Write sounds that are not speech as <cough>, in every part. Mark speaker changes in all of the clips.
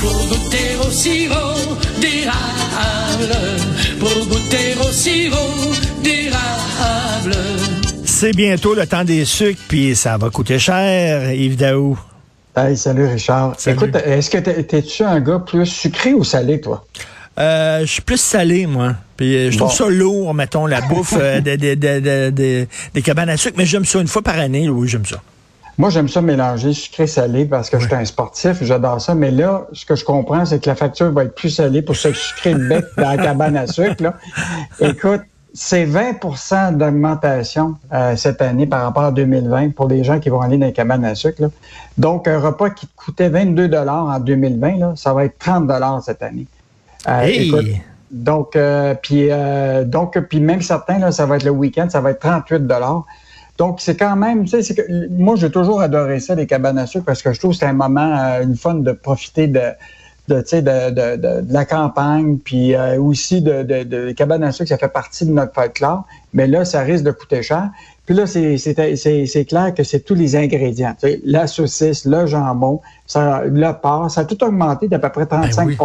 Speaker 1: pour goûter au sirop d'érable, pour goûter au sirop d'érable.
Speaker 2: C'est bientôt le temps des sucres, puis ça va coûter cher, Yves Daou.
Speaker 3: Hey, salut Richard.
Speaker 2: Salut.
Speaker 3: Écoute, est-ce que t'es- t'es-tu un gars plus sucré ou salé, toi?
Speaker 2: Euh, je suis plus salé, moi. Puis euh, je trouve
Speaker 3: Bon.
Speaker 2: ça lourd, mettons, la bouffe euh, de- de- de- de- de- des cabanes à sucre. Mais j'aime ça une fois par année, oui, j'aime ça.
Speaker 3: Moi, j'aime ça mélanger sucré-salé parce que je suis un sportif, j'adore ça. Mais là, ce que je comprends, c'est que la facture va être plus salée pour se sucrer le bec dans la cabane à sucre. Là. <laughs> Écoute, c'est 20% d'augmentation euh, cette année par rapport à 2020 pour les gens qui vont aller dans les cabanes à sucre. là. Donc, un repas qui te coûtait 22 en 2020, là, ça va être 30 cette année. Euh,
Speaker 2: Hey!
Speaker 3: écoute, donc, euh, puis, donc, puis même certains, là, ça va être le week-end, ça va être 38 Donc, c'est quand même, tu sais, c'est que moi, j'ai toujours adoré ça, les cabanes à sucre, parce que je trouve que c'est un moment, euh, une fun de profiter de, de, tu sais, de, de, de, de la campagne, puis euh, aussi de, de, de cabanes à sucre, ça fait partie de notre folklore, mais là, ça risque de coûter cher. Puis là, c'est c'est- c'est- c'est clair que c'est tous les ingrédients. Tu sais, la saucisse, le jambon, ça, le porc, ça a tout augmenté d'à peu près 35
Speaker 2: oui.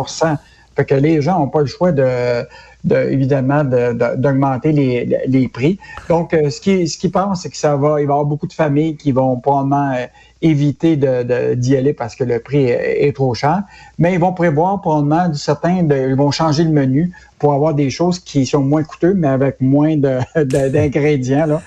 Speaker 3: Fait que les gens n'ont pas le choix de, de évidemment, de- de- d'augmenter les, les prix. Donc, euh, ce qui ce c'est que ça va, il va y avoir beaucoup de familles qui vont probablement euh, éviter d'y aller parce que le prix est, trop cher. Mais ils vont prévoir probablement certains, de, ils vont changer le menu pour avoir des choses qui sont moins coûteuses, mais avec moins d'ingrédients.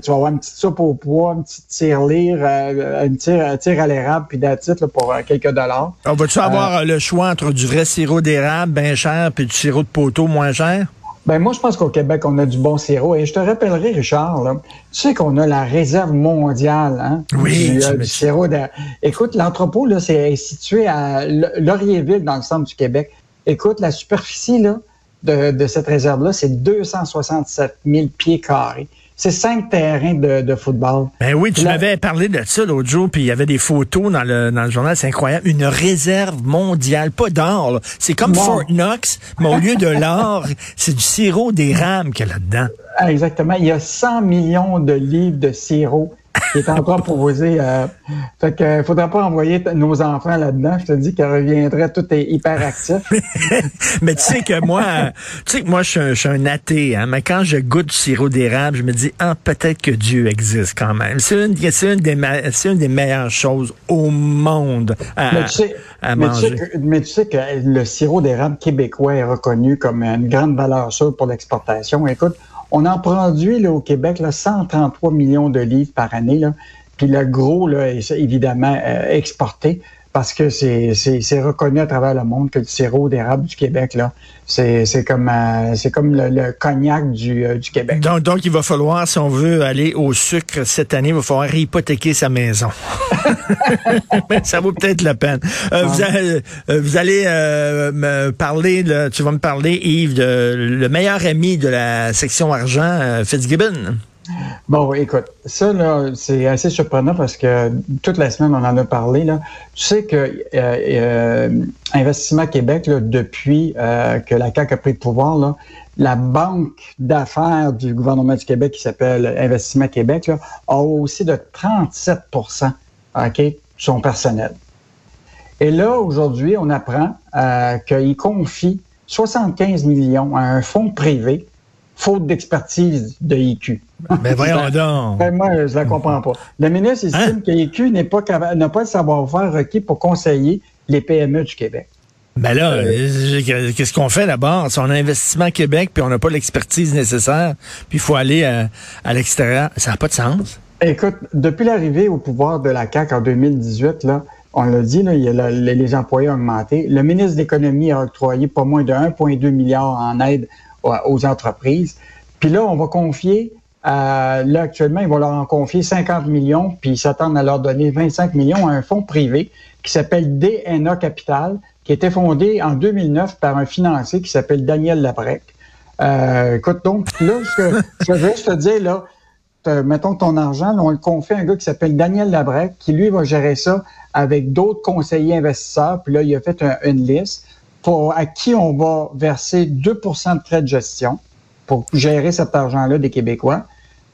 Speaker 3: Tu, vas avoir une petite soupe au pois, une petite tirelire, euh, une tire, à l'érable, puis d'attitude pour euh, quelques dollars.
Speaker 2: On va-tu avoir euh, le choix entre du vrai sirop d'érable bien cher puis du sirop de poteau moins cher?
Speaker 3: Ben moi, je pense qu'au Québec, on a du bon sirop. Et je te rappellerai, Richard, là, tu sais qu'on a la réserve mondiale hein,
Speaker 2: Oui,
Speaker 3: du, euh, sirop. de- Écoute, l'entrepôt, là, c'est situé à Laurierville, dans le centre du Québec. Écoute, la superficie là, de, de cette réserve-là, c'est 267 000 pieds carrés. C'est cinq terrains de, de football.
Speaker 2: Ben oui, tu m'avais parlé de ça l'autre jour, puis il y avait des photos dans le, dans le journal, c'est incroyable. Une réserve mondiale, pas d'or. C'est comme. Fort Knox, mais au lieu de l'or, <laughs> c'est du sirop d'érable qu'il y a là-dedans.
Speaker 3: Ah, exactement. Il y a 100 millions de livres de sirop qui est encore proposé. Euh, fait que euh, faudrait pas envoyer nos enfants là-dedans. Je te dis qu'ils reviendraient tout est hyper actif. <laughs>
Speaker 2: Mais tu sais que moi, tu sais que moi, je suis un, je suis un athée, hein, mais quand je goûte du sirop d'érable, je me dis, ah, peut-être que Dieu existe quand même. C'est une, c'est une, des, c'est une des meilleures choses au monde à,
Speaker 3: mais, tu sais,
Speaker 2: à
Speaker 3: mais, tu sais
Speaker 2: manger.
Speaker 3: que, mais tu sais que le sirop d'érable québécois est reconnu comme une grande valeur sûre pour l'exportation. Écoute, on en produit là, au Québec là, 133 millions de livres par année. Là, puis le gros là, est évidemment euh, exporté parce que c'est c'est- c'est reconnu à travers le monde que le sirop d'érable du Québec, là, c'est c'est comme, euh, c'est comme le, le cognac du, euh, du Québec.
Speaker 2: Donc, donc, il va falloir, si on veut aller au sucre cette année, il va falloir hypothéquer sa maison. <laughs> Ça vaut peut-être la peine. Euh, vous, allez, euh, vous allez, me parler, tu vas me parler, Yves, de le meilleur ami de la section argent, Fitzgibbon.
Speaker 3: Bon, écoute, ça, là, c'est assez surprenant parce que toute la semaine, on en a parlé. Là. Tu sais que euh, euh, Investissement Québec, depuis euh, que la CAQ a pris le pouvoir, là, la banque d'affaires du gouvernement du Québec, qui s'appelle Investissement Québec, a aussi de 37% OK, son personnel. Et là, aujourd'hui, on apprend qu'il confie 75 millions à un fonds privé, faute d'expertise de IQ.
Speaker 2: Ben <laughs> voyons donc.
Speaker 3: Moi, je la comprends pas. Le ministre estime
Speaker 2: Hein?
Speaker 3: que l'IQ n'est pas n'a pas le savoir-faire requis pour conseiller les PME du Québec.
Speaker 2: Ben là, euh, qu'est-ce qu'on fait d'abord? Si on a investissement Québec, puis on n'a pas l'expertise nécessaire, puis il faut aller euh, à l'extérieur, ça n'a pas de sens.
Speaker 3: Écoute, depuis l'arrivée au pouvoir de la CAQ en 2018, là, on l'a dit, là, il y a la- les employés ont augmenté. Le ministre de l'Économie a octroyé pas moins de 1,2 milliard en aide aux, entreprises. Puis là, on va confier, là actuellement, ils vont leur en confier 50 millions, puis ils s'attendent à leur donner 25 millions à un fonds privé qui s'appelle DNA Capital, qui a été fondé en 2009 par un financier qui s'appelle Daniel Labrec. Euh, écoute, donc, là, ce que je veux juste te dire, là, mettons ton argent, là, on le confie à un gars qui s'appelle Daniel Labrec, qui lui va gérer ça avec d'autres conseillers investisseurs. Puis là, il a fait un- une liste pour à qui on va verser 2% de frais de gestion pour gérer cet argent-là des Québécois.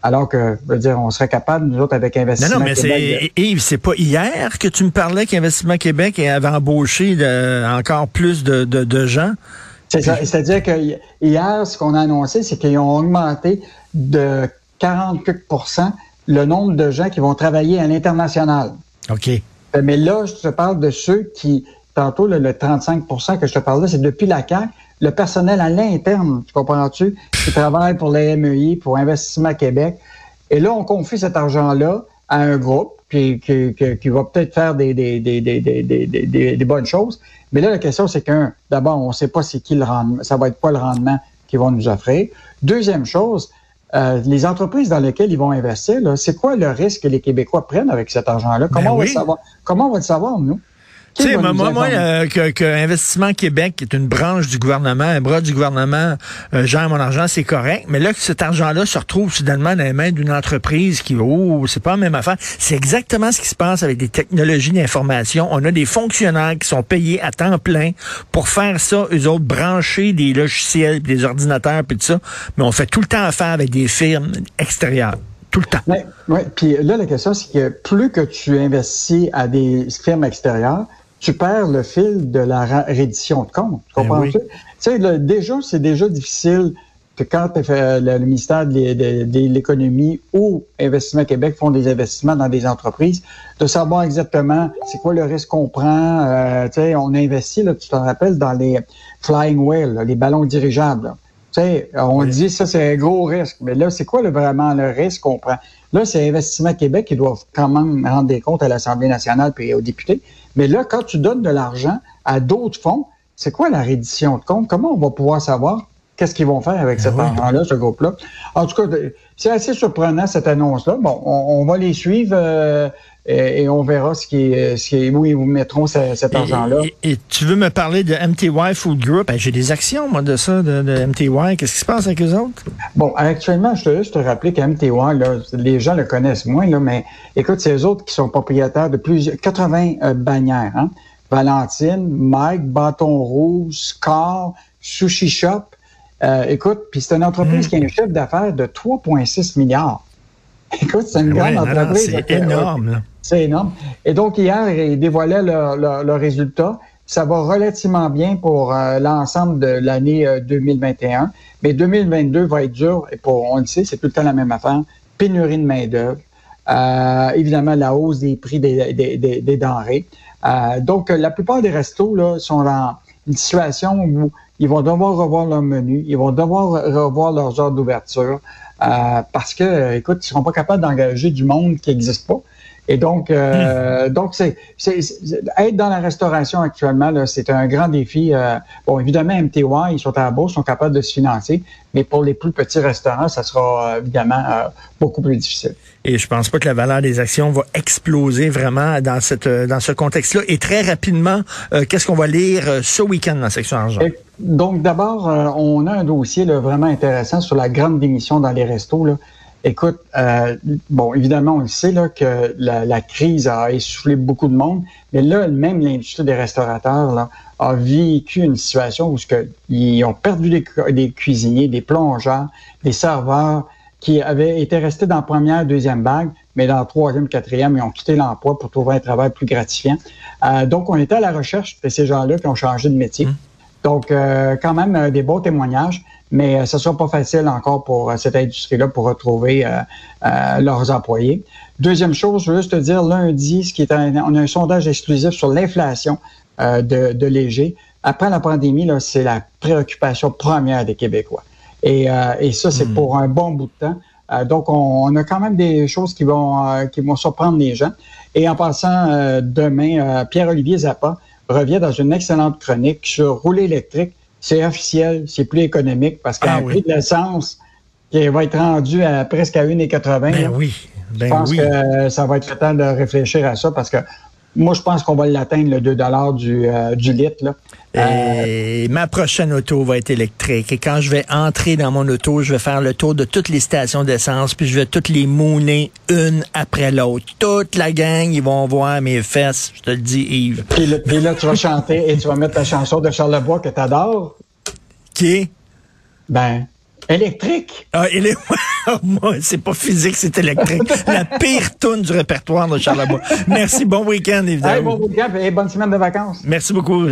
Speaker 3: Alors que, je veux dire, on serait capable, nous autres, avec Investissement
Speaker 2: non, non, mais
Speaker 3: Québec...
Speaker 2: c'est, Yves, c'est pas hier que tu me parlais qu'Investissement Québec avait embauché de, encore plus de, de, de gens?
Speaker 3: C'est ça. C'est-à-dire que hier, ce qu'on a annoncé, c'est qu'ils ont augmenté de 48% le nombre de gens qui vont travailler à l'international.
Speaker 2: OK.
Speaker 3: Mais là, je te parle de ceux qui, tantôt, le, le 35% que je te parlais, c'est depuis la CAQ, le personnel à l'interne, tu comprends-tu, qui travaille pour les MEI, pour Investissement Québec. Et là, on confie cet argent-là à un groupe qui, qui, qui, va peut-être faire des, des, des, des, des bonnes choses. Mais là, la question, c'est qu'un, d'abord, on ne sait pas c'est qui le rendement, ça va être quoi le rendement qu'ils vont nous offrir. Deuxième chose, euh, les entreprises dans lesquelles ils vont investir, c'est quoi le risque que les Québécois prennent avec cet argent-là? Comment, ben savoir? Comment on va le savoir, nous?
Speaker 2: Tu sais, moi, moi, euh, que, que, Investissement Québec, qui est une branche du gouvernement, un bras du gouvernement, euh, gère mon argent, c'est correct. Mais là, que cet argent-là se retrouve soudainement dans les mains d'une entreprise qui, oh, c'est pas la même affaire. C'est exactement ce qui se passe avec des technologies d'information. On a des fonctionnaires qui sont payés à temps plein pour faire ça, eux autres, brancher des logiciels, des ordinateurs, puis tout ça. Mais on fait tout le temps affaire avec des firmes extérieures tout le temps.
Speaker 3: Oui, puis là, la question, c'est que plus que tu investis à des firmes extérieures, tu perds le fil de la reddition de compte. Tu ben? Tu sais, déjà, c'est déjà difficile que quand le, ministère de l'économie ou Investissement Québec font des investissements dans des entreprises, de savoir exactement c'est quoi le risque qu'on prend. Euh, tu sais, on a investi, là, tu te rappelles, dans les flying whales, les ballons dirigeables. On dit ça, c'est un gros risque. Mais là, c'est quoi le, vraiment le risque qu'on prend? Là, c'est Investissement Québec qui doit quand même rendre des comptes à l'Assemblée nationale et aux députés. Mais là, quand tu donnes de l'argent à d'autres fonds, c'est quoi la reddition de compte? Comment on va pouvoir savoir qu'est-ce qu'ils vont faire avec ben cet argent-là, ce groupe-là? En tout cas, c'est assez surprenant, cette annonce-là. Bon, on, va les suivre. Euh, et, on verra ce qui ce qui où ils vous mettront cet argent-là.
Speaker 2: Et, tu veux me parler de MTY Food Group? Ben, j'ai des actions, moi, de ça, de, MTY. Qu'est-ce qui se passe avec eux autres?
Speaker 3: Bon, actuellement, je te juste te rappeler qu'MTY, les gens le connaissent moins, là, mais écoute, c'est eux autres qui sont propriétaires de plusieurs 80 euh, bannières. Hein? Valentine, Mike, Bâton Rouge, Scar, Sushi Shop. Euh, écoute, puis c'est une entreprise hmm. qui a un chef d'affaires de 3,6 milliards. <laughs> Écoute, c'est une grande entreprise.
Speaker 2: C'est énorme.
Speaker 3: C'est énorme. Et donc, hier, ils dévoilaient le, le, résultat. Ça va relativement bien pour euh, l'ensemble de l'année 2021. Euh, Mais 2022 va être dur. Et pour, on le sait, c'est tout le temps la même affaire. Pénurie de main-d'œuvre. Euh, évidemment, la hausse des prix des, des, des, des denrées. Donc, la plupart des restos là, sont dans une situation où ils vont devoir revoir leur menu, ils vont devoir revoir leurs heures d'ouverture. Euh, parce que, écoute, ils seront pas capables d'engager du monde qui n'existe pas. Et donc, euh, hmm. donc c'est, être dans la restauration actuellement, c'est un grand défi. Euh, bon, évidemment, MTY, ils sont à la bourse, sont capables de se financer, mais pour les plus petits restaurants, ça sera évidemment beaucoup plus difficile.
Speaker 2: Et je pense pas que la valeur des actions va exploser vraiment dans cette dans ce contexte-là. Et très rapidement, qu'est-ce qu'on va lire ce week-end dans la section argent?
Speaker 3: donc, d'abord, on a un dossier vraiment intéressant sur la grande démission dans les restos. Là. Écoute, euh, bon, évidemment, on le sait là, que la, crise a essoufflé beaucoup de monde, mais là, même l'industrie des restaurateurs là, a vécu une situation où ce que, ils ont perdu des, des, cuisiniers, des plongeurs, des serveurs qui avaient été restés dans la première, deuxième vague, mais dans la troisième, quatrième, ils ont quitté l'emploi pour trouver un travail plus gratifiant. Euh, donc, on était à la recherche de ces gens-là qui ont changé de métier. Mmh. Donc, euh, quand même, euh, des beaux témoignages, mais euh, ce ne sera pas facile encore pour cette industrie-là pour retrouver leurs employés. Deuxième chose, je veux juste te dire, lundi, ce qui est on a un sondage exclusif sur l'inflation de, de, Léger. Après la pandémie, c'est la préoccupation première des Québécois. Et, et ça, c'est hmm. pour un bon bout de temps. donc, on, a quand même des choses qui vont, qui vont surprendre les gens. Et en passant, demain, Pierre-Olivier Zappa revient dans une excellente chronique sur rouler électrique. C'est officiel, c'est plus économique parce qu'un ah prix de l'essence qui va être rendu à presque à 1,80.
Speaker 2: Ben oui. Ben
Speaker 3: je pense que ça va être le temps de réfléchir à ça parce que moi, je pense qu'on va l'atteindre, le 2 du, euh, du litre. Là.
Speaker 2: Et ma prochaine auto va être électrique. Et quand je vais entrer dans mon auto, je vais faire le tour de toutes les stations d'essence, puis je vais toutes les mouner une après l'autre. Toute la gang, ils vont voir mes fesses, je te le dis, Yves.
Speaker 3: Puis, là, tu vas chanter et tu vas mettre ta chanson de Charles Lebois que tu adores.
Speaker 2: Qui?
Speaker 3: Ben, Électrique?
Speaker 2: Ah, il est... <laughs> Moi, c'est pas physique, c'est électrique. La pire toune du répertoire de Charlebois. Merci, bon week-end, évidemment.
Speaker 3: Hey, bon week-end et bonne semaine de vacances.
Speaker 2: Merci beaucoup.